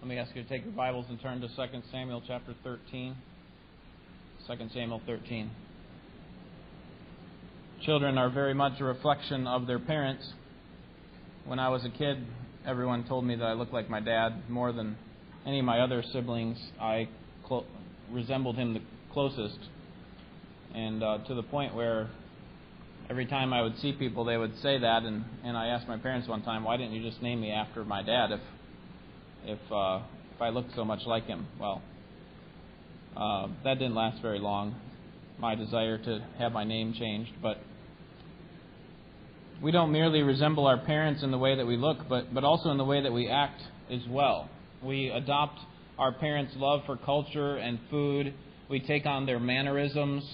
Let me ask you to take your Bibles and turn to 2 Samuel chapter 13. 2 Samuel 13. Children are very much a reflection of their parents. When I was a kid, everyone told me that I looked like my dad more than any of my other siblings. I resembled him the closest. And uh, to the point where every time I would see people, they would say that. And, and I asked my parents one time, why didn't you just name me after my dad if, if, uh, if I looked so much like him? Well, uh, that didn't last very long, my desire to have my name changed. But we don't merely resemble our parents in the way that we look, but, but also in the way that we act as well. We adopt our parents' love for culture and food. We take on their mannerisms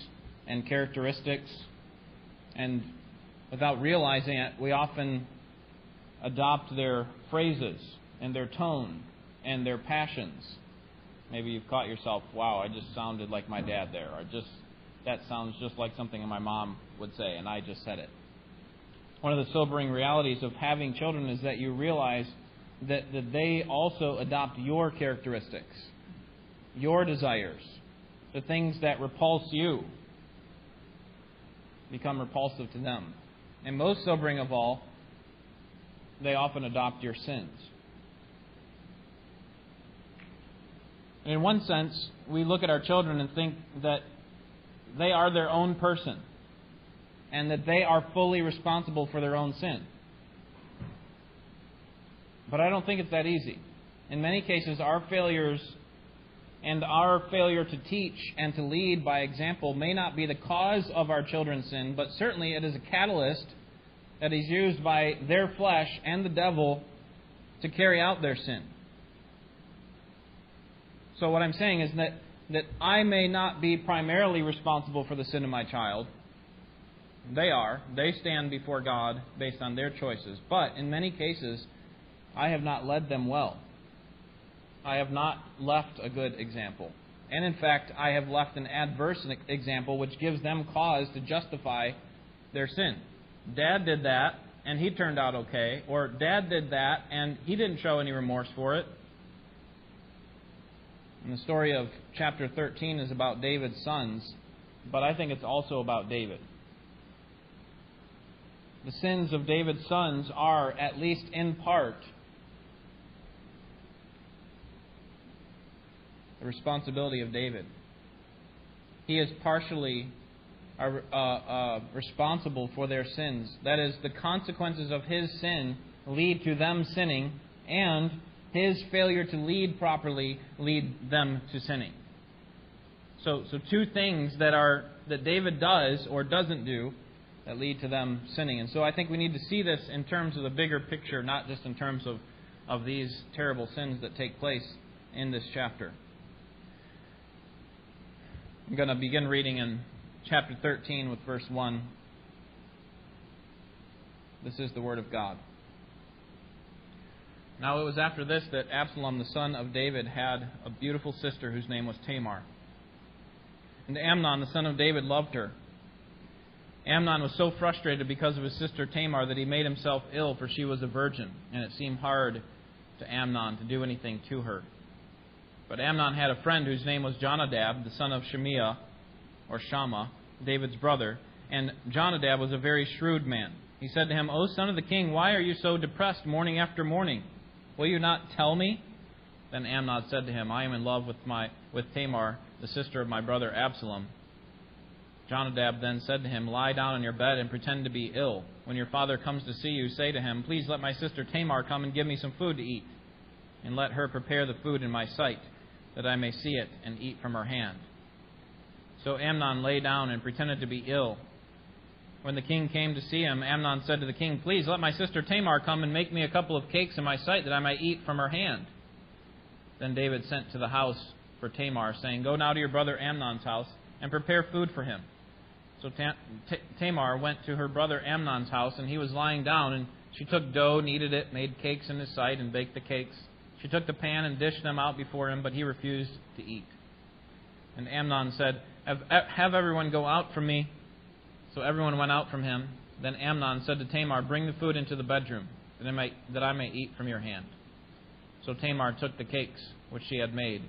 and characteristics. And without realizing it, we often adopt their phrases and their tone and their passions. Maybe you've caught yourself, wow, I just sounded like my dad there, or just that sounds just like something my mom would say, and I just said it. One of the sobering realities of having children is that you realize that, that they also adopt your characteristics, your desires, the things that repulse you become repulsive to them. And most sobering of all, they often adopt your sins. In one sense, we look at our children and think that they are their own person and that they are fully responsible for their own sin. But I don't think it's that easy. In many cases, our failures and our failure to teach and to lead by example may not be the cause of our children's sin, but certainly it is a catalyst that is used by their flesh and the devil to carry out their sin. So, what I'm saying is that, that I may not be primarily responsible for the sin of my child. They are. They stand before God based on their choices. But in many cases, I have not led them well. I have not left a good example. And in fact, I have left an adverse example which gives them cause to justify their sin. Dad did that, and he turned out okay. Or Dad did that, and he didn't show any remorse for it. And the story of chapter 13 is about David's sons, but I think it's also about David. The sins of David's sons are, at least in part, the responsibility of David. He is partially uh, uh, responsible for their sins. That is, the consequences of his sin lead to them sinning, and his failure to lead properly lead them to sinning. So, so two things that are that David does or doesn't do that lead to them sinning. And so I think we need to see this in terms of the bigger picture, not just in terms of, of these terrible sins that take place in this chapter. I'm going to begin reading in chapter 13 with verse 1. This is the Word of God. Now it was after this that Absalom, the son of David, had a beautiful sister whose name was Tamar. And Amnon, the son of David, loved her. Amnon was so frustrated because of his sister Tamar that he made himself ill, for she was a virgin, and it seemed hard to Amnon to do anything to her. But Amnon had a friend whose name was Jonadab, the son of Shimeah, or Shammah, David's brother, and Jonadab was a very shrewd man. He said to him, O son of the king, why are you so depressed morning after morning? Will you not tell me? Then Amnon said to him, I am in love with, my, with Tamar, the sister of my brother Absalom. Jonadab then said to him, Lie down on your bed and pretend to be ill. When your father comes to see you, say to him, Please let my sister Tamar come and give me some food to eat, and let her prepare the food in my sight that I may see it and eat from her hand. So Amnon lay down and pretended to be ill. When the king came to see him, Amnon said to the king, Please let my sister Tamar come and make me a couple of cakes in my sight that I may eat from her hand. Then David sent to the house for Tamar, saying, Go now to your brother Amnon's house and prepare food for him. So Tamar went to her brother Amnon's house, and he was lying down, and she took dough, kneaded it, made cakes in his sight, and baked the cakes. She took the pan and dished them out before him, but he refused to eat. And Amnon said, Have, have everyone go out from me. So everyone went out from him. Then Amnon said to Tamar, Bring the food into the bedroom, that I may, that I may eat from your hand. So Tamar took the cakes which she had made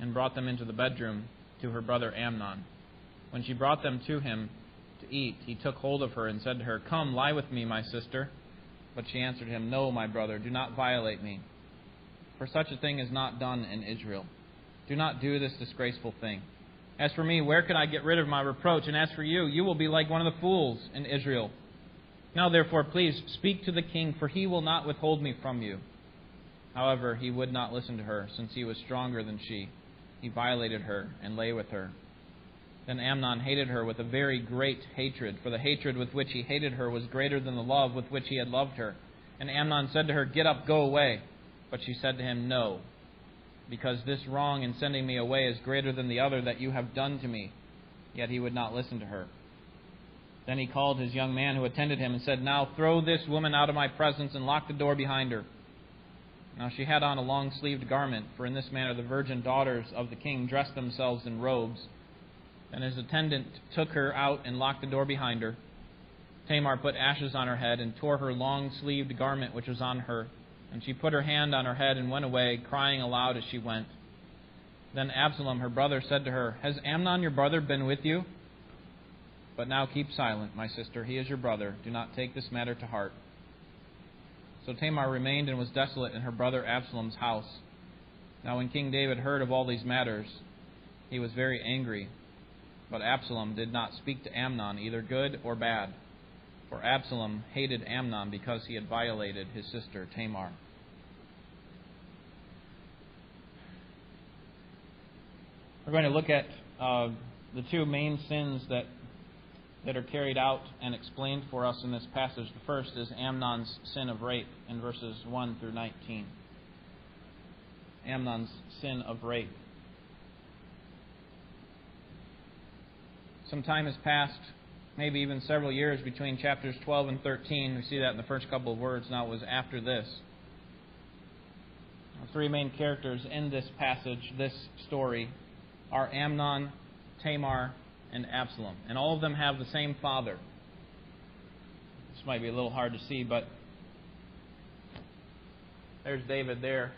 and brought them into the bedroom to her brother Amnon. When she brought them to him to eat, he took hold of her and said to her, Come, lie with me, my sister. But she answered him, No, my brother, do not violate me. For such a thing is not done in Israel. Do not do this disgraceful thing. As for me, where can I get rid of my reproach? And as for you, you will be like one of the fools in Israel. Now, therefore, please speak to the king, for he will not withhold me from you. However, he would not listen to her, since he was stronger than she. He violated her and lay with her. Then Amnon hated her with a very great hatred, for the hatred with which he hated her was greater than the love with which he had loved her. And Amnon said to her, Get up, go away. But she said to him, No, because this wrong in sending me away is greater than the other that you have done to me. Yet he would not listen to her. Then he called his young man who attended him and said, Now throw this woman out of my presence and lock the door behind her. Now she had on a long sleeved garment, for in this manner the virgin daughters of the king dressed themselves in robes and his attendant took her out and locked the door behind her. Tamar put ashes on her head and tore her long sleeved garment which was on her. And she put her hand on her head and went away, crying aloud as she went. Then Absalom, her brother, said to her, Has Amnon your brother been with you? But now keep silent, my sister. He is your brother. Do not take this matter to heart. So Tamar remained and was desolate in her brother Absalom's house. Now, when King David heard of all these matters, he was very angry but Absalom did not speak to Amnon, either good or bad. For Absalom hated Amnon because he had violated his sister Tamar. We're going to look at uh, the two main sins that that are carried out and explained for us in this passage. The first is Amnon's sin of rape in verses 1 through 19. Amnon's sin of rape. some time has passed, maybe even several years between chapters 12 and 13. We see that in the first couple of words. Now it was after this. The three main characters in this passage, this story, are Amnon, Tamar, and Absalom. And all of them have the same father. This might be a little hard to see, but there's David there.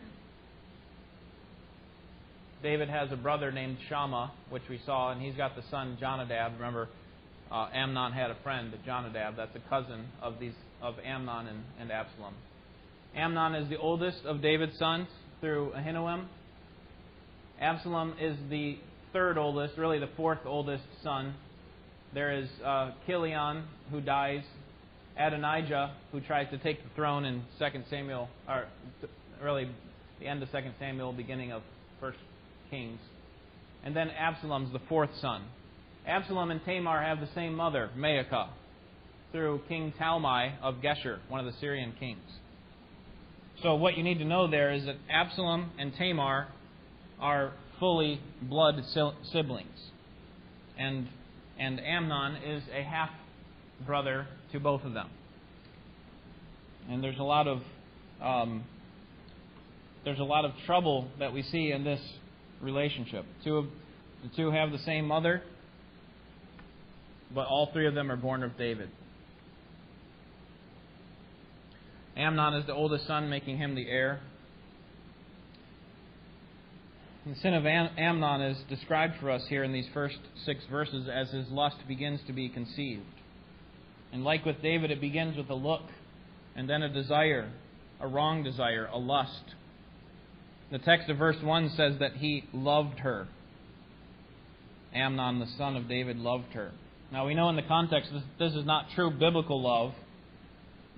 David has a brother named Shammah, which we saw, and he's got the son Jonadab. Remember, uh, Amnon had a friend, Jonadab. That's a cousin of these of Amnon and, and Absalom. Amnon is the oldest of David's sons through Ahinoam. Absalom is the third oldest, really the fourth oldest son. There is uh, Chileab, who dies. Adonijah, who tries to take the throne in 2 Samuel, or really the end of 2 Samuel, beginning of 1 kings. And then Absalom's the fourth son. Absalom and Tamar have the same mother, Maacah, through King Talmai of Geshur, one of the Syrian kings. So what you need to know there is that Absalom and Tamar are fully blood siblings. And and Amnon is a half brother to both of them. And there's a lot of um, there's a lot of trouble that we see in this relationship. Two of, the two have the same mother, but all three of them are born of David. Amnon is the oldest son, making him the heir. The sin of Am- Amnon is described for us here in these first six verses as his lust begins to be conceived. And like with David, it begins with a look and then a desire, a wrong desire, a lust. The text of verse 1 says that he loved her. Amnon, the son of David, loved her. Now, we know in the context this, this is not true biblical love,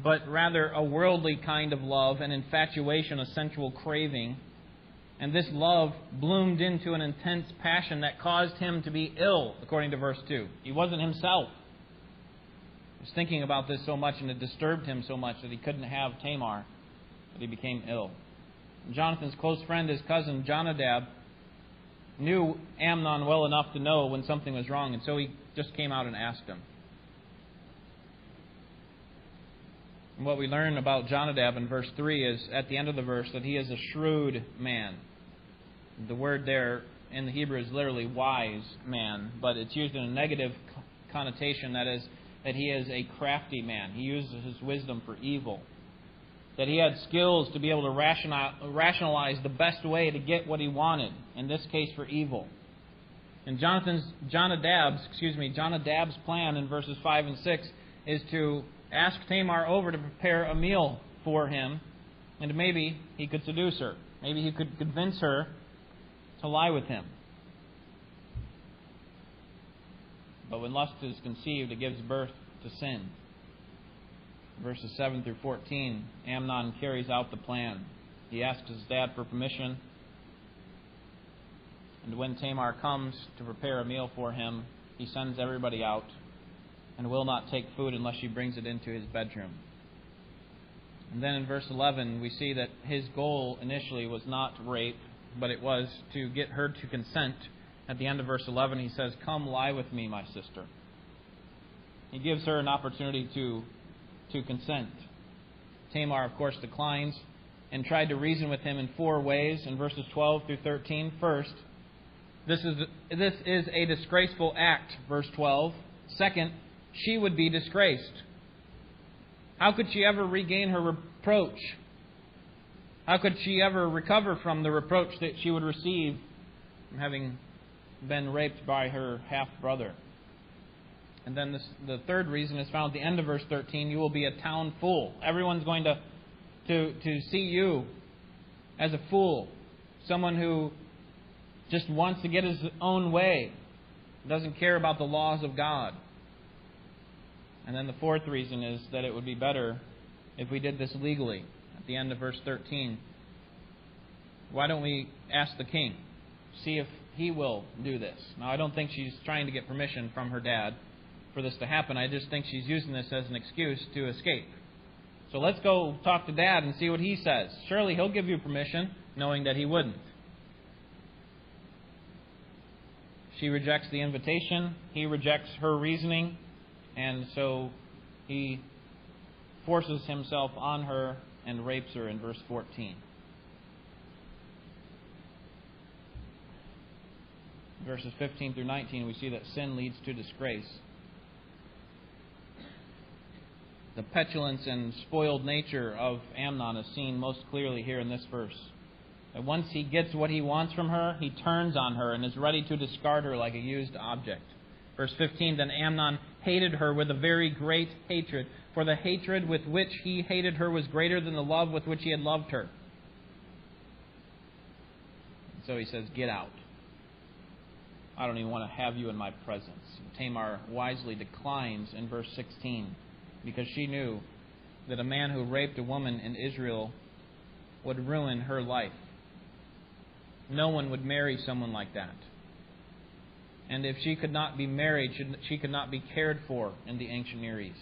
but rather a worldly kind of love, an infatuation, a sensual craving. And this love bloomed into an intense passion that caused him to be ill, according to verse 2. He wasn't himself. He was thinking about this so much and it disturbed him so much that he couldn't have Tamar, that he became ill. Jonathan's close friend, his cousin Jonadab, knew Amnon well enough to know when something was wrong, and so he just came out and asked him. And what we learn about Jonadab in verse 3 is at the end of the verse that he is a shrewd man. The word there in the Hebrew is literally wise man, but it's used in a negative connotation that is, that he is a crafty man. He uses his wisdom for evil. that he had skills to be able to rationalize the best way to get what he wanted, in this case for evil. And Jonathan's Jonadab's, excuse me, Jonadab's plan in verses 5 and 6 is to ask Tamar over to prepare a meal for him, and maybe he could seduce her. Maybe he could convince her to lie with him. But when lust is conceived, it gives birth to sin. Verses 7 through 14, Amnon carries out the plan. He asks his dad for permission. And when Tamar comes to prepare a meal for him, he sends everybody out and will not take food unless she brings it into his bedroom. And then in verse 11, we see that his goal initially was not rape, but it was to get her to consent. At the end of verse 11, he says, Come lie with me, my sister. He gives her an opportunity to, to consent. Tamar, of course, declines and tried to reason with him in four ways in verses 12 through 13. First, this is, this is a disgraceful act, verse 12. Second, she would be disgraced. How could she ever regain her reproach? How could she ever recover from the reproach that she would receive from having been raped by her half brother? And then this, the third reason is found at the end of verse 13 you will be a town fool. Everyone's going to, to, to see you as a fool, someone who just wants to get his own way, doesn't care about the laws of God. And then the fourth reason is that it would be better if we did this legally. At the end of verse 13, why don't we ask the king, see if he will do this? Now, I don't think she's trying to get permission from her dad for this to happen. I just think she's using this as an excuse to escape. So let's go talk to dad and see what he says. Surely he'll give you permission, knowing that he wouldn't. She rejects the invitation. He rejects her reasoning. And so he forces himself on her and rapes her in verse 14. Verses 15 through 19, we see that sin leads to disgrace. The petulance and spoiled nature of Amnon is seen most clearly here in this verse. That once he gets what he wants from her, he turns on her and is ready to discard her like a used object. Verse 15 Then Amnon hated her with a very great hatred, for the hatred with which he hated her was greater than the love with which he had loved her. And so he says, Get out. I don't even want to have you in my presence. Tamar wisely declines in verse 16 because she knew that a man who raped a woman in Israel would ruin her life. No one would marry someone like that. And if she could not be married, she could not be cared for in the ancient Near East.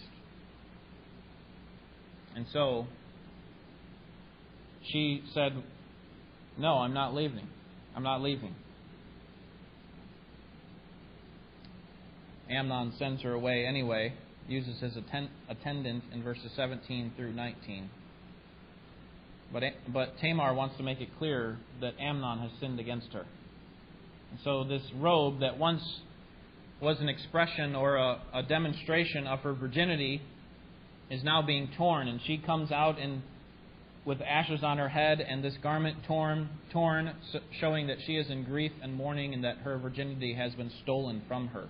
And so she said, No, I'm not leaving. I'm not leaving. Amnon sends her away anyway, uses his attendant in verses 17 through 19. But, but Tamar wants to make it clear that Amnon has sinned against her. And so, this robe that once was an expression or a, a demonstration of her virginity is now being torn, and she comes out in, with ashes on her head and this garment torn, torn, showing that she is in grief and mourning and that her virginity has been stolen from her.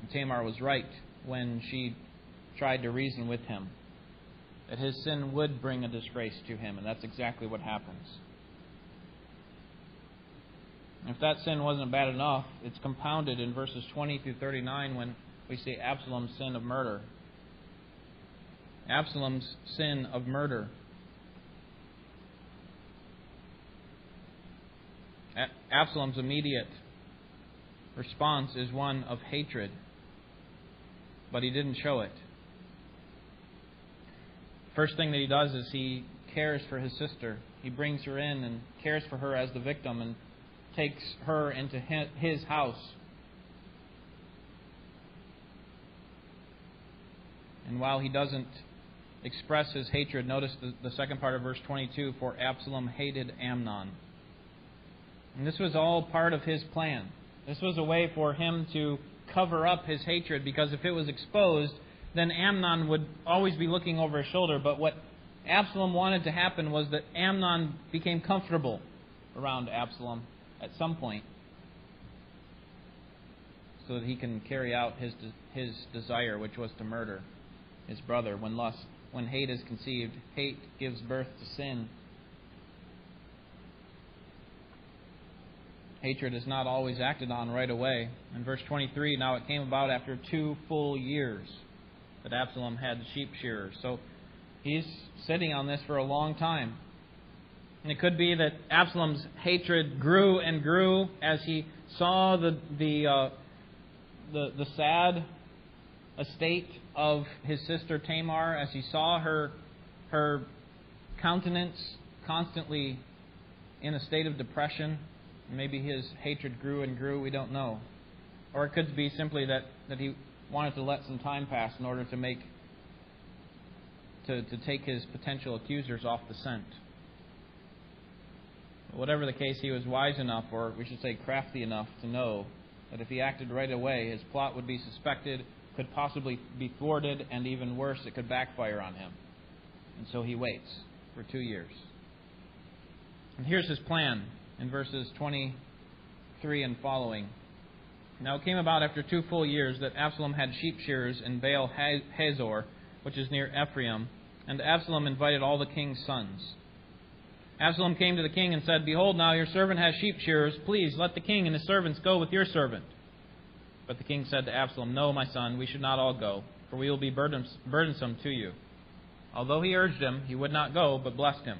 And Tamar was right when she tried to reason with him that his sin would bring a disgrace to him, and that's exactly what happens. If that sin wasn't bad enough, it's compounded in verses 20 through 39 when we see Absalom's sin of murder. Absalom's sin of murder. Absalom's immediate response is one of hatred, but he didn't show it. First thing that he does is he cares for his sister. He brings her in and cares for her as the victim and takes her into his house. And while he doesn't express his hatred, notice the, the second part of verse 22 for Absalom hated Amnon. And this was all part of his plan. This was a way for him to cover up his hatred because if it was exposed, then Amnon would always be looking over his shoulder. But what Absalom wanted to happen was that Amnon became comfortable around Absalom at some point so that he can carry out his, his desire, which was to murder his brother. When lust, when hate is conceived, hate gives birth to sin. Hatred is not always acted on right away. In verse 23, now it came about after two full years that Absalom had the sheep shearers. So he's sitting on this for a long time. And it could be that Absalom's hatred grew and grew as he saw the, the uh, the, the sad estate of his sister Tamar as he saw her, her countenance constantly in a state of depression. Maybe his hatred grew and grew, we don't know. Or it could be simply that, that he wanted to let some time pass in order to make to, to take his potential accusers off the scent. Whatever the case, he was wise enough, or we should say crafty enough, to know that if he acted right away, his plot would be suspected, could possibly be thwarted, and even worse, it could backfire on him. And so he waits for two years. And here's his plan in verses 23 and following. Now it came about after two full years that Absalom had sheep shearers in Baal Hazor, which is near Ephraim, and Absalom invited all the king's sons. Absalom came to the king and said, Behold, now your servant has sheep shearers. Please let the king and his servants go with your servant. But the king said to Absalom, No, my son, we should not all go, for we will be burdensome to you. Although he urged him, he would not go, but blessed him.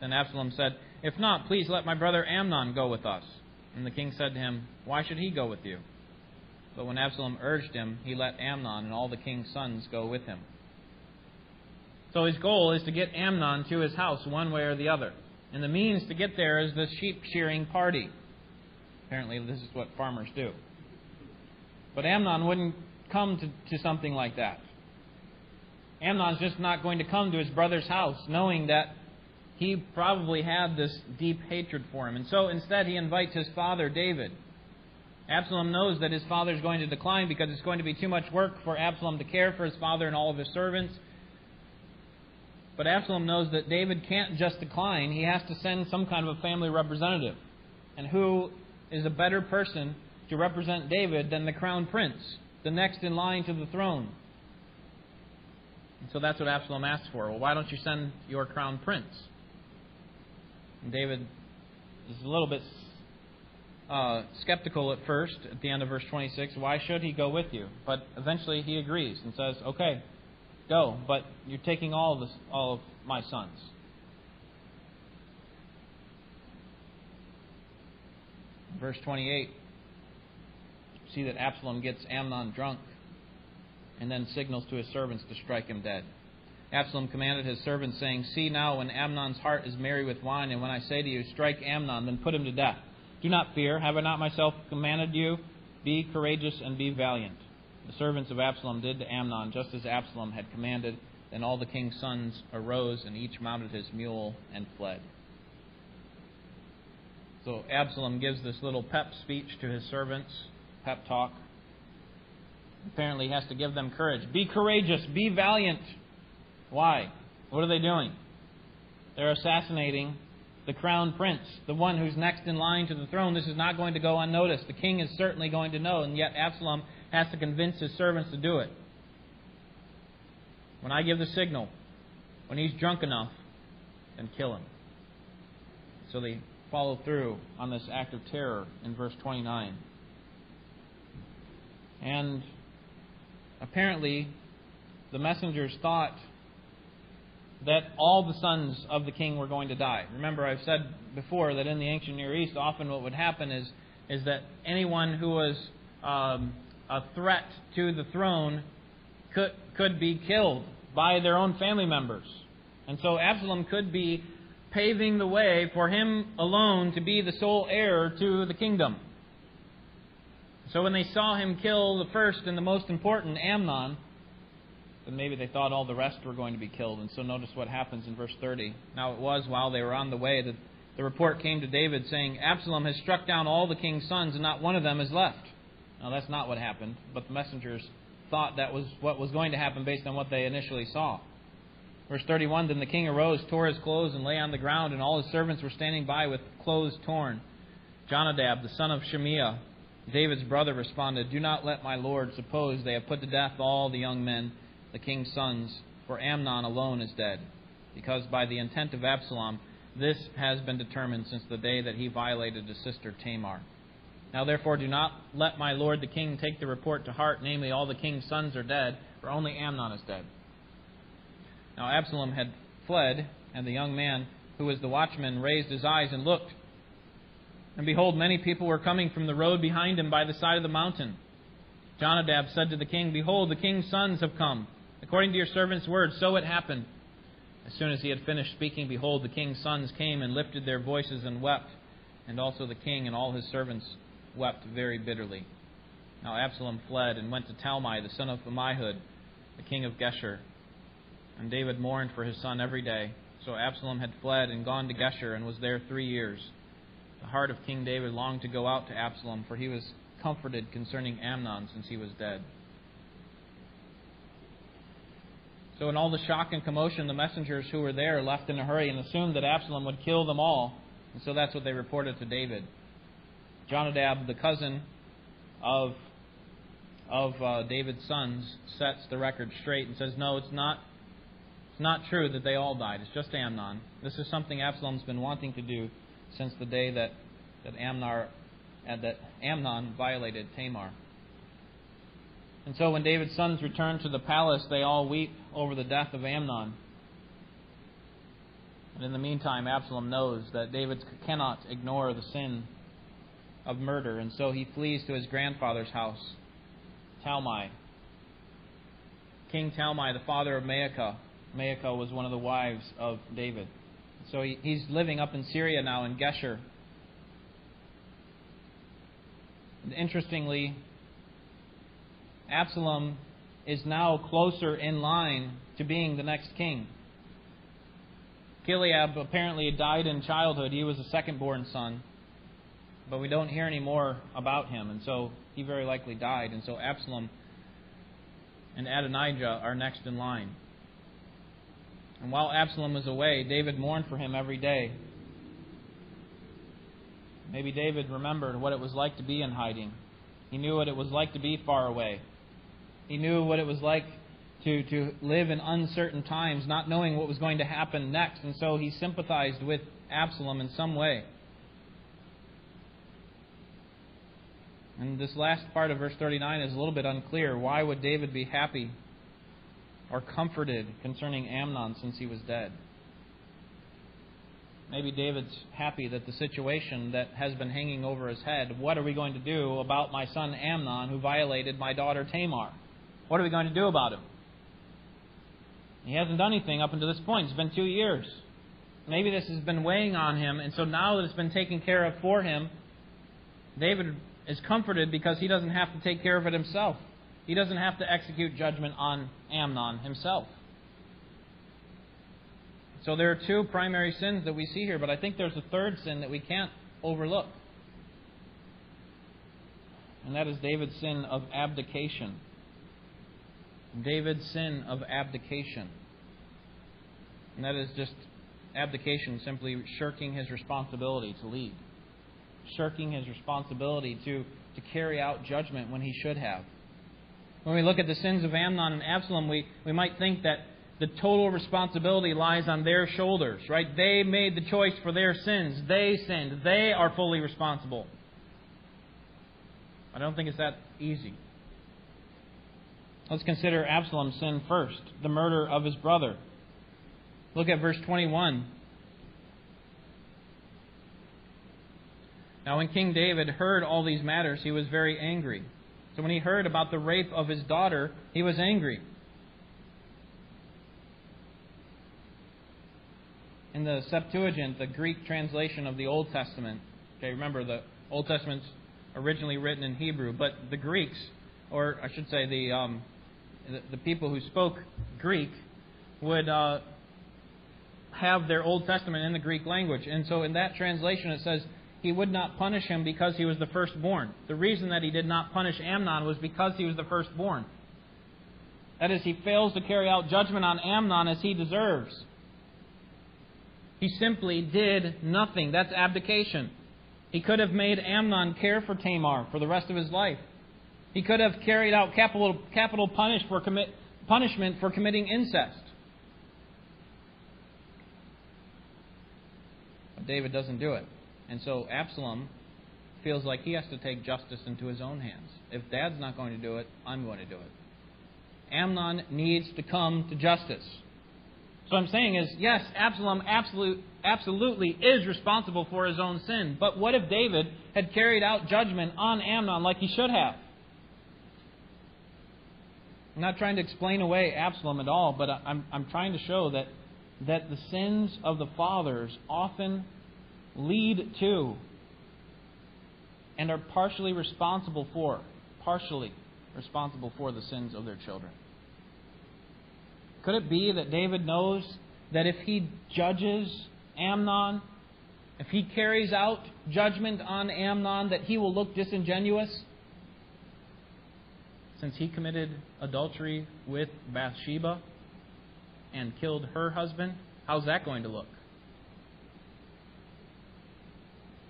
Then Absalom said, If not, please let my brother Amnon go with us. And the king said to him, Why should he go with you? But when Absalom urged him, he let Amnon and all the king's sons go with him. So his goal is to get Amnon to his house one way or the other. And the means to get there is the sheep shearing party. Apparently, this is what farmers do. But Amnon wouldn't come to, to something like that. Amnon's just not going to come to his brother's house knowing that he probably had this deep hatred for him. And so instead, he invites his father, David. Absalom knows that his father is going to decline because it's going to be too much work for Absalom to care for his father and all of his servants. But Absalom knows that David can't just decline. He has to send some kind of a family representative. And who is a better person to represent David than the crown prince, the next in line to the throne? And so that's what Absalom asks for. Well, why don't you send your crown prince? And David is a little bit uh, skeptical at first, at the end of verse 26. Why should he go with you? But eventually he agrees and says, Okay, Go, but you're taking all of, this, all of my sons. Verse 28, see that Absalom gets Amnon drunk and then signals to his servants to strike him dead. Absalom commanded his servants, saying, See now, when Amnon's heart is merry with wine, and when I say to you, Strike Amnon, then put him to death. Do not fear. Have I not myself commanded you? Be courageous and be valiant. The servants of Absalom did to Amnon just as Absalom had commanded. Then all the king's sons arose, and each mounted his mule and fled. So Absalom gives this little pep speech to his servants, pep talk. Apparently, he has to give them courage. Be courageous, be valiant. Why? What are they doing? They're assassinating the crown prince, the one who's next in line to the throne. This is not going to go unnoticed. The king is certainly going to know, and yet Absalom has to convince his servants to do it. When I give the signal, when he's drunk enough, then kill him. So they follow through on this act of terror in verse 29. And apparently, the messengers thought that all the sons of the king were going to die. Remember, I've said before that in the ancient Near East, often what would happen is, is that anyone who was um, a threat to the throne could, could be killed by their own family members. And so Absalom could be paving the way for him alone to be the sole heir to the kingdom. So when they saw him kill the first and the most important, Amnon, then maybe they thought all the rest were going to be killed. And so notice what happens in verse 30. Now it was while they were on the way that the report came to David saying, Absalom has struck down all the king's sons, and not one of them is left. Now, that's not what happened, but the messengers thought that was what was going to happen based on what they initially saw. Verse 31 Then the king arose, tore his clothes, and lay on the ground, and all his servants were standing by with clothes torn. Jonadab, the son of Shimeah, David's brother, responded, Do not let my lord suppose they have put to death all the young men, the king's sons, for Amnon alone is dead, because by the intent of Absalom this has been determined since the day that he violated his sister Tamar. Now therefore do not let my lord the king take the report to heart, namely all the king's sons are dead, for only Amnon is dead. Now Absalom had fled, and the young man who was the watchman raised his eyes and looked. And behold, many people were coming from the road behind him by the side of the mountain. Jonadab said to the king, Behold, the king's sons have come. According to your servant's word, so it happened. As soon as he had finished speaking, behold, the king's sons came and lifted their voices and wept. And also the king and all his servants wept very bitterly. Now Absalom fled and went to Talmai, the son of Ammihud, the king of Geshur. And David mourned for his son every day. So Absalom had fled and gone to Geshur and was there three years. The heart of King David longed to go out to Absalom, for he was comforted concerning Amnon since he was dead. So, in all the shock and commotion, the messengers who were there left in a hurry and assumed that Absalom would kill them all. And so that's what they reported to David. Jonadab, the cousin of, of uh, David's sons, sets the record straight and says, No, it's not, it's not true that they all died. It's just Amnon. This is something Absalom's been wanting to do since the day that, that, Amnar, uh, that Amnon violated Tamar. And so when David's sons return to the palace, they all weep over the death of Amnon. And in the meantime, Absalom knows that David cannot ignore the sin of murder, and so he flees to his grandfather's house, Talmai. King Talmai, the father of Maacah. Maacah was one of the wives of David. So he, he's living up in Syria now in Geshur. And interestingly, Absalom is now closer in line to being the next king. Chileab apparently died in childhood. He was a second born son. But we don't hear any more about him, and so he very likely died. And so Absalom and Adonijah are next in line. And while Absalom was away, David mourned for him every day. Maybe David remembered what it was like to be in hiding. He knew what it was like to be far away. He knew what it was like to, to live in uncertain times, not knowing what was going to happen next. And so he sympathized with Absalom in some way. And this last part of verse 39 is a little bit unclear. Why would David be happy or comforted concerning Amnon since he was dead? Maybe David's happy that the situation that has been hanging over his head, what are we going to do about my son Amnon who violated my daughter Tamar? What are we going to do about him? He hasn't done anything up until this point. It's been two years. Maybe this has been weighing on him, and so now that it's been taken care of for him, David is comforted because he doesn't have to take care of it himself. He doesn't have to execute judgment on Amnon himself. So there are two primary sins that we see here, but I think there's a third sin that we can't overlook. And that is David's sin of abdication. David's sin of abdication. And that is just abdication, simply shirking his responsibility to lead, shirking his responsibility to, to carry out judgment when he should have. When we look at the sins of Amnon and Absalom, we, we might think that the total responsibility lies on their shoulders, right? They made the choice for their sins. They sinned. They are fully responsible. I don't think it's that easy. Let's consider Absalom's sin first the murder of his brother. Look at verse 21. Now, when King David heard all these matters, he was very angry. So, when he heard about the rape of his daughter, he was angry. In the Septuagint, the Greek translation of the Old Testament, okay, remember the Old Testament's originally written in Hebrew, but the Greeks, or I should say the um, the, people who spoke Greek would uh, have their Old Testament in the Greek language. And so in that translation it says, he would not punish him because he was the firstborn. The reason that he did not punish Amnon was because he was the firstborn. That is, he fails to carry out judgment on Amnon as he deserves. He simply did nothing. That's abdication. He could have made Amnon care for Tamar for the rest of his life. He could have carried out capital, capital punish for commit, punishment for committing incest. But David doesn't do it. And so Absalom feels like he has to take justice into his own hands. If dad's not going to do it, I'm going to do it. Amnon needs to come to justice. So I'm saying is, yes, Absalom absolute, absolutely is responsible for his own sin. But what if David had carried out judgment on Amnon like he should have? I'm not trying to explain away Absalom at all, but I'm, I'm trying to show that, that the sins of the fathers often lead to and are partially responsible for, partially responsible for the sins of their children. Could it be that David knows that if he judges Amnon, if he carries out judgment on Amnon, that he will look disingenuous? Since he committed adultery with Bathsheba and killed her husband, how's that going to look?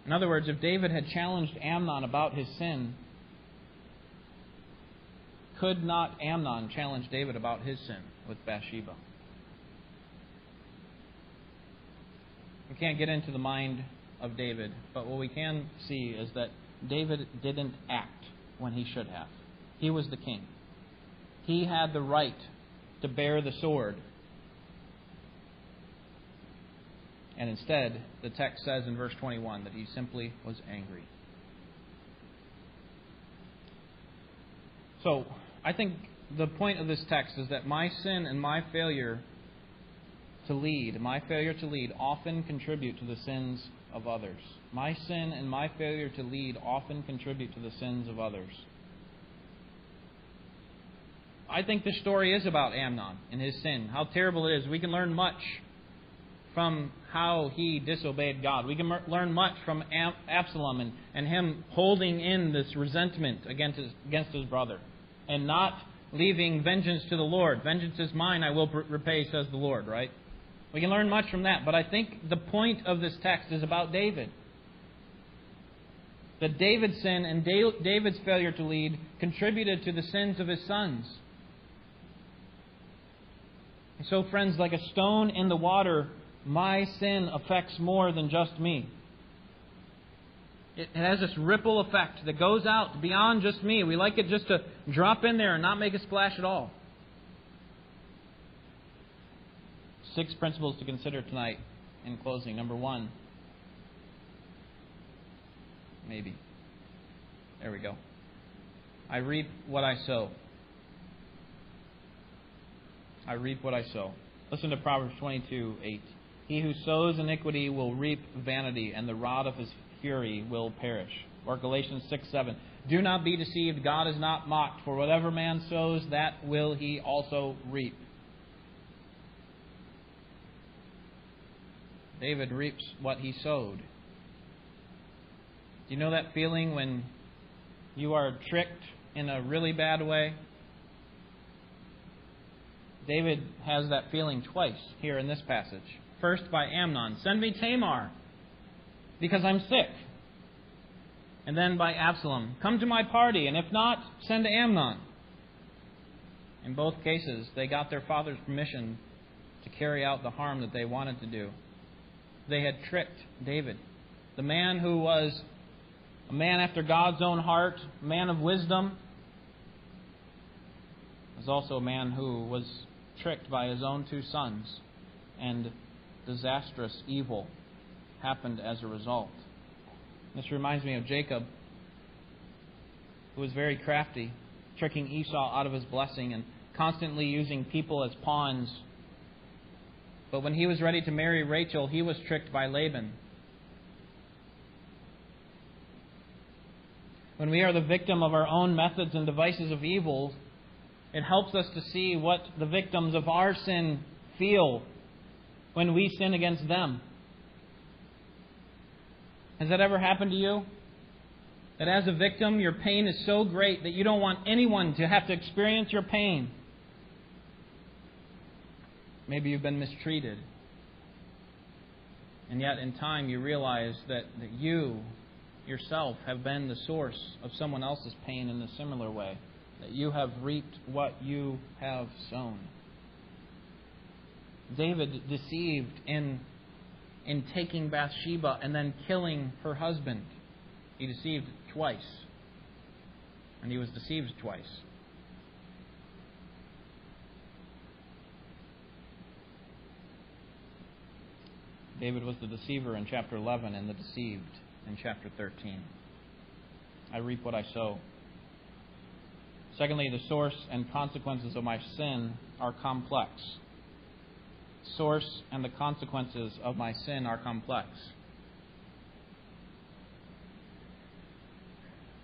In other words, if David had challenged Amnon about his sin, could not Amnon challenge David about his sin with Bathsheba? We can't get into the mind of David, but what we can see is that David didn't act when he should have. He was the king. He had the right to bear the sword. And instead, the text says in verse 21 that he simply was angry. So, I think the point of this text is that my sin and my failure to lead, my failure to lead, often contribute to the sins of others. My sin and my failure to lead often contribute to the sins of others. I think this story is about Amnon and his sin, how terrible it is. We can learn much from how he disobeyed God. We can learn much from Absalom and, and him holding in this resentment against his, against his brother and not leaving vengeance to the Lord. Vengeance is mine, I will repay, says the Lord, right? We can learn much from that. But I think the point of this text is about David. That David's sin and David's failure to lead contributed to the sins of his sons. And so, friends, like a stone in the water, my sin affects more than just me it has this ripple effect that goes out beyond just me. We like it just to drop in there and not make a splash at all. Six principles to consider tonight in closing. Number one, maybe. There we go. I reap what I sow. I reap what I sow. Listen to Proverbs 22 8. He who sows iniquity will reap vanity, and the rod of his fury will perish. Or Galatians 6 7. Do not be deceived. God is not mocked. For whatever man sows, that will he also reap. David reaps what he sowed. Do you know that feeling when you are tricked in a really bad way? David has that feeling twice here in this passage. First by Amnon Send me Tamar because I'm sick. And then by Absalom, Come to my party, and if not, send Amnon. In both cases, they got their father's permission to carry out the harm that they wanted to do. They had tricked David, the man who was a man after God's own heart, a man of wisdom, was also a man who was tricked by his own two sons, and disastrous evil happened as a result. This reminds me of Jacob, who was very crafty, tricking Esau out of his blessing and constantly using people as pawns. But when he was ready to marry Rachel, he was tricked by Laban. When we are the victim of our own methods and devices of evil, it helps us to see what the victims of our sin feel when we sin against them. Has that ever happened to you? That as a victim, your pain is so great that you don't want anyone to have to experience your pain. Maybe you've been mistreated. And yet, in time, you realize that, that you yourself have been the source of someone else's pain in a similar way. That you have reaped what you have sown. David deceived in, in taking Bathsheba and then killing her husband. He deceived twice. And he was deceived twice. David was the deceiver in chapter 11 and the deceived in chapter 13. I reap what I sow. Secondly, the source and consequences of my sin are complex. Source and the consequences of my sin are complex.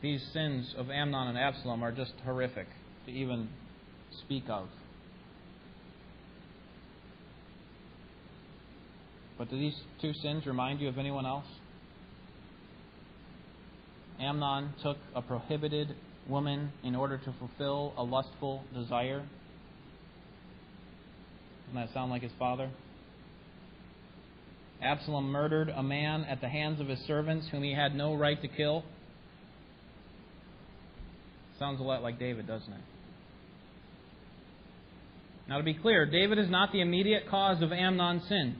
These sins of Amnon and Absalom are just horrific to even speak of. But do these two sins remind you of anyone else? Amnon took a prohibited woman in order to fulfill a lustful desire. Doesn't that sound like his father? Absalom murdered a man at the hands of his servants whom he had no right to kill. Sounds a lot like David, doesn't it? Now, to be clear, David is not the immediate cause of Amnon's sin.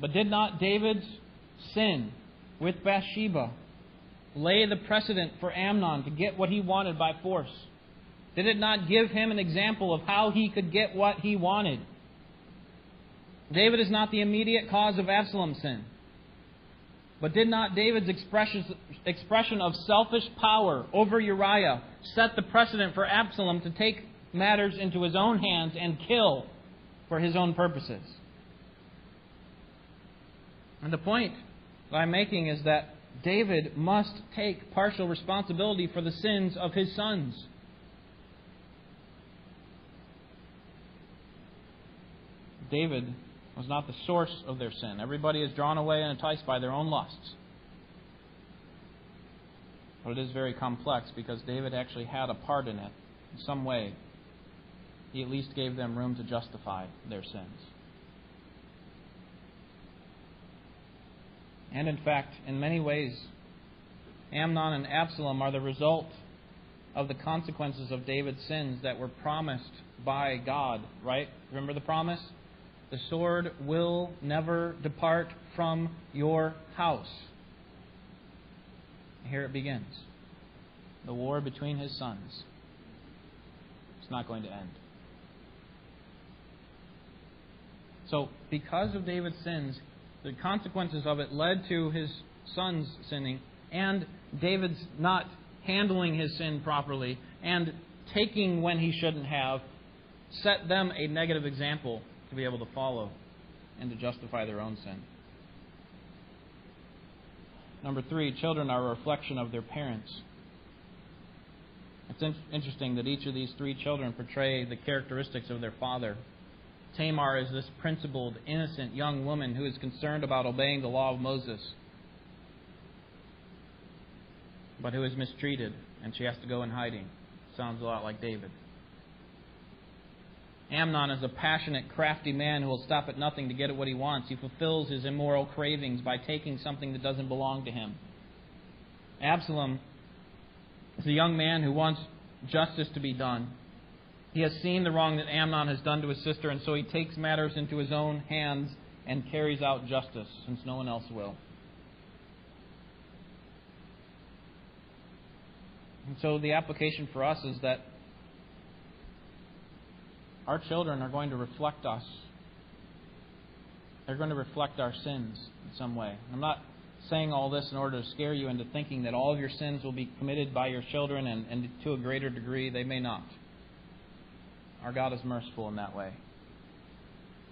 But did not David's sin with Bathsheba lay the precedent for Amnon to get what he wanted by force? Did it not give him an example of how he could get what he wanted? David is not the immediate cause of Absalom's sin. But did not David's expression of selfish power over Uriah set the precedent for Absalom to take matters into his own hands and kill for his own purposes? And the point that I'm making is that David must take partial responsibility for the sins of his sons. David was not the source of their sin. Everybody is drawn away and enticed by their own lusts. But it is very complex because David actually had a part in it in some way. He at least gave them room to justify their sins. And in fact, in many ways, Amnon and Absalom are the result of the consequences of David's sins that were promised by God, right? Remember the promise? The sword will never depart from your house. Here it begins. The war between his sons. It's not going to end. So, because of David's sins, the consequences of it led to his sons sinning and David's not handling his sin properly and taking when he shouldn't have set them a negative example to be able to follow and to justify their own sin. Number three, children are a reflection of their parents. It's interesting that each of these three children portray the characteristics of their father. Tamar is this principled, innocent young woman who is concerned about obeying the law of Moses, but who is mistreated and she has to go in hiding. Sounds a lot like David. Amnon is a passionate, crafty man who will stop at nothing to get at what he wants. He fulfills his immoral cravings by taking something that doesn't belong to him. Absalom is a young man who wants justice to be done. He has seen the wrong that Amnon has done to his sister, and so he takes matters into his own hands and carries out justice, since no one else will. And so the application for us is that our children are going to reflect us. They're going to reflect our sins in some way. I'm not saying all this in order to scare you into thinking that all of your sins will be committed by your children, and, and to a greater degree, they may not. Our God is merciful in that way.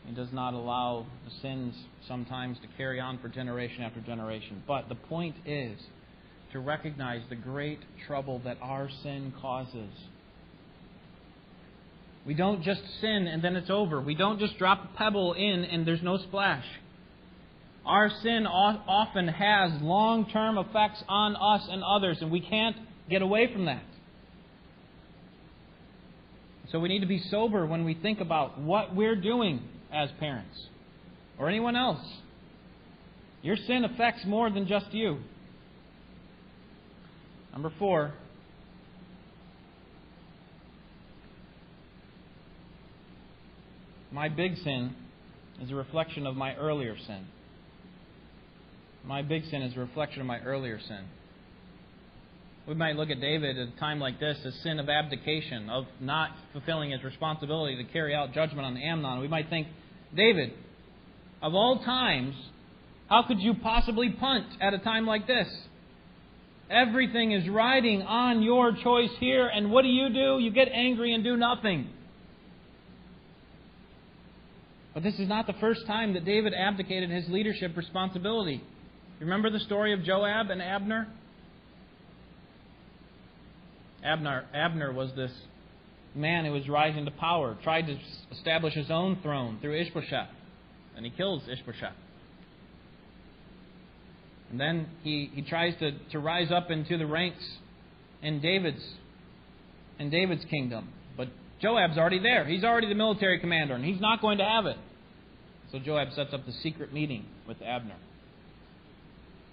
He does not allow the sins sometimes to carry on for generation after generation. But the point is to recognize the great trouble that our sin causes. We don't just sin and then it's over. We don't just drop a pebble in and there's no splash. Our sin often has long term effects on us and others, and we can't get away from that. So we need to be sober when we think about what we're doing as parents or anyone else. Your sin affects more than just you. Number four, my big sin is a reflection of my earlier sin. My big sin is a reflection of my earlier sin. We might look at David at a time like this as sin of abdication, of not fulfilling his responsibility to carry out judgment on Amnon. We might think, David, of all times, how could you possibly punt at a time like this? Everything is riding on your choice here, and what do you do? You get angry and do nothing. But this is not the first time that David abdicated his leadership responsibility. Remember the story of Joab and Abner? Abner, Abner was this man who was rising to power, tried to establish his own throne through Ishbosheth, and he kills Ishbosheth. And then he, he tries to, to rise up into the ranks in David's in David's kingdom. But Joab's already there. He's already the military commander, and he's not going to have it. So Joab sets up the secret meeting with Abner.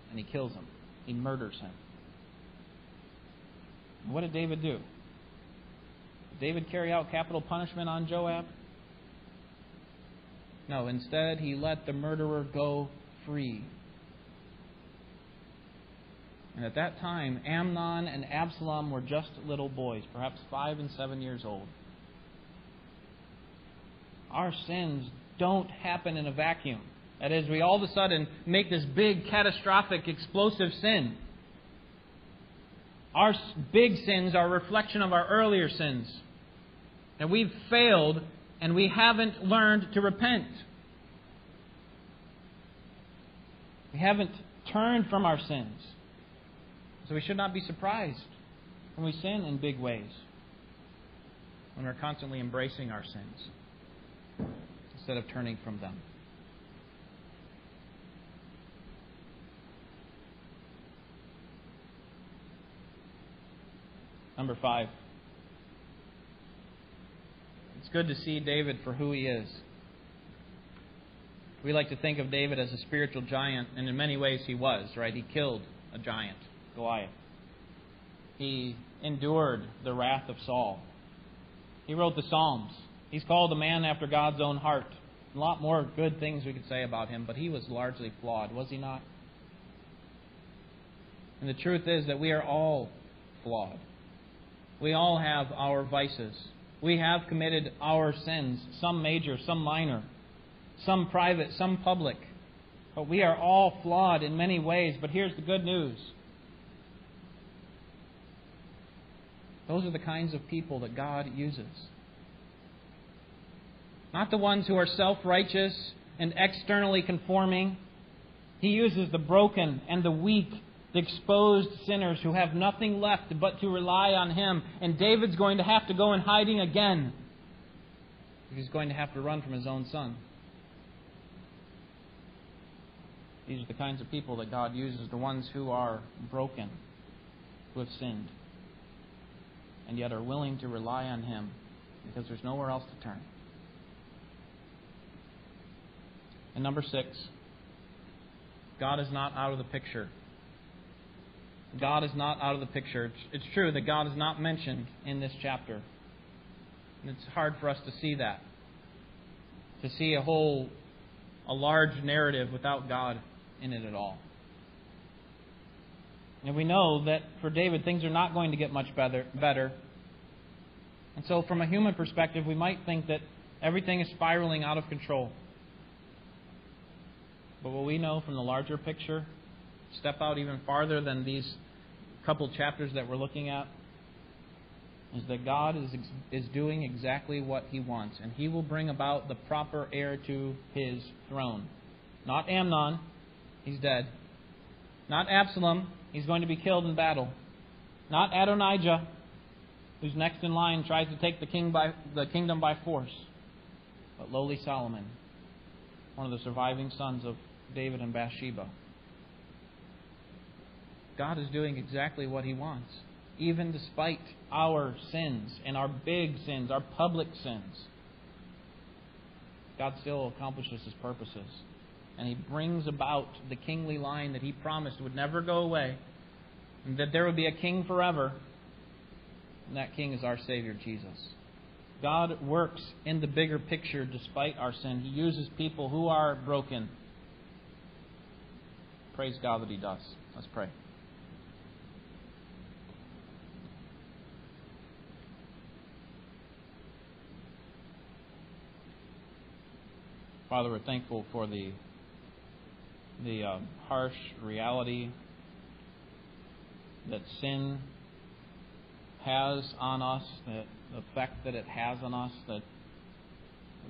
And he kills him. He murders him. What did David do? Did David carry out capital punishment on Joab? No, instead, he let the murderer go free. And at that time, Amnon and Absalom were just little boys, perhaps five and seven years old. Our sins don't happen in a vacuum. That is, we all of a sudden make this big, catastrophic, explosive sin. Our big sins are a reflection of our earlier sins. And we've failed and we haven't learned to repent. We haven't turned from our sins. So we should not be surprised when we sin in big ways, when we're constantly embracing our sins instead of turning from them. Number five. It's good to see David for who he is. We like to think of David as a spiritual giant, and in many ways he was, right? He killed a giant. Goliath. He endured the wrath of Saul. He wrote the Psalms. He's called a man after God's own heart. A lot more good things we could say about him, but he was largely flawed, was he not? And the truth is that we are all flawed. We all have our vices. We have committed our sins, some major, some minor, some private, some public. But we are all flawed in many ways. But here's the good news Those are the kinds of people that God uses. Not the ones who are self righteous and externally conforming. He uses the broken and the weak, the exposed sinners who have nothing left but to rely on Him. And David's going to have to go in hiding again. He's going to have to run from his own son. These are the kinds of people that God uses, the ones who are broken, who have sinned and yet are willing to rely on Him because there's nowhere else to turn. And number six, God is not out of the picture. God is not out of the picture. It's, true that God is not mentioned in this chapter. And it's hard for us to see that. To see a whole, a large narrative without God in it at all. And we know that for David, things are not going to get much better. better. And so, from a human perspective, we might think that everything is spiraling out of control. But what we know from the larger picture, step out even farther than these couple chapters that we're looking at, is that God is, is doing exactly what He wants, and He will bring about the proper heir to His throne. Not Amnon, he's dead. Not Absalom, he's going to be killed in battle. Not Adonijah, who's next in line tries to take the, king by, the kingdom by force, but lowly Solomon, one of the surviving sons of David and Bathsheba. God is doing exactly what he wants, even despite our sins and our big sins, our public sins. God still accomplishes his purposes. And he brings about the kingly line that he promised would never go away, and that there would be a king forever. And that king is our Savior, Jesus. God works in the bigger picture despite our sin. He uses people who are broken. Praise God that He does. Let's pray. Father, we're thankful for the the uh, harsh reality that sin has on us, the effect that it has on us, that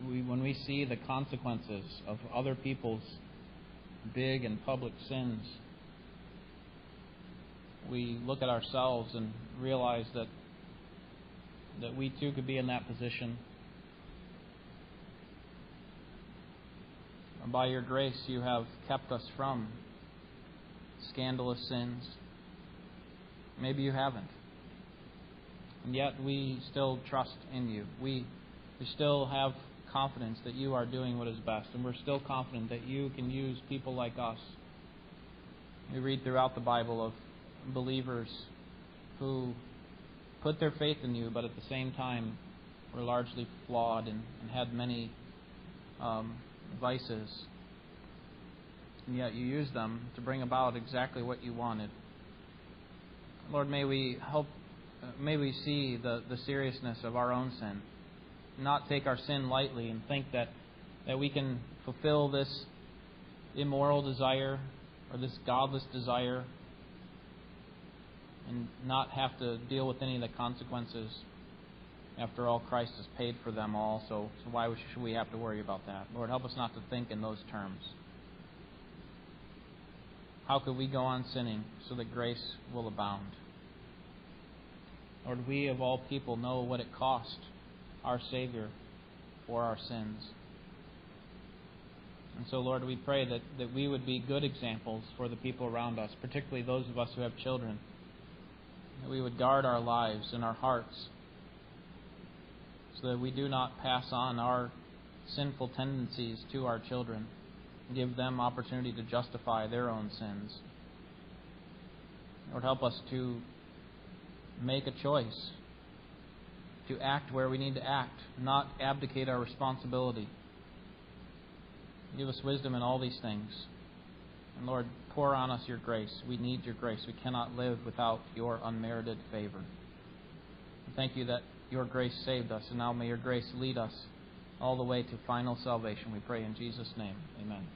we, when we see the consequences of other people's big and public sins, we look at ourselves and realize that that we too could be in that position. And by your grace, you have kept us from scandalous sins. Maybe you haven't. And yet we still trust in you. We, we still have confidence that you are doing what is best. And we're still confident that you can use people like us. We read throughout the Bible of believers who put their faith in you, but at the same time were largely flawed and, and had many um, vices. And yet you use them to bring about exactly what you wanted. Lord, may we help, uh, may we see the, the seriousness of our own sin, not take our sin lightly, and think that, that we can fulfill this immoral desire or this godless desire and not have to deal with any of the consequences. After all, Christ has paid for them all, so, so why should we have to worry about that? Lord, help us not to think in those terms. How could we go on sinning so that grace will abound? Lord, we of all people know what it cost our Savior for our sins. And so, Lord, we pray that, that we would be good examples for the people around us, particularly those of us who have children. That we would guard our lives and our hearts that we do not pass on our sinful tendencies to our children give them opportunity to justify their own sins. Lord, help us to make a choice to act where we need to act, not abdicate our responsibility. Give us wisdom in all these things. And Lord, pour on us your grace. We need your grace. We cannot live without your unmerited favor. Thank you that your grace saved us, and now may your grace lead us all the way to final salvation. We pray in Jesus' name. Amen.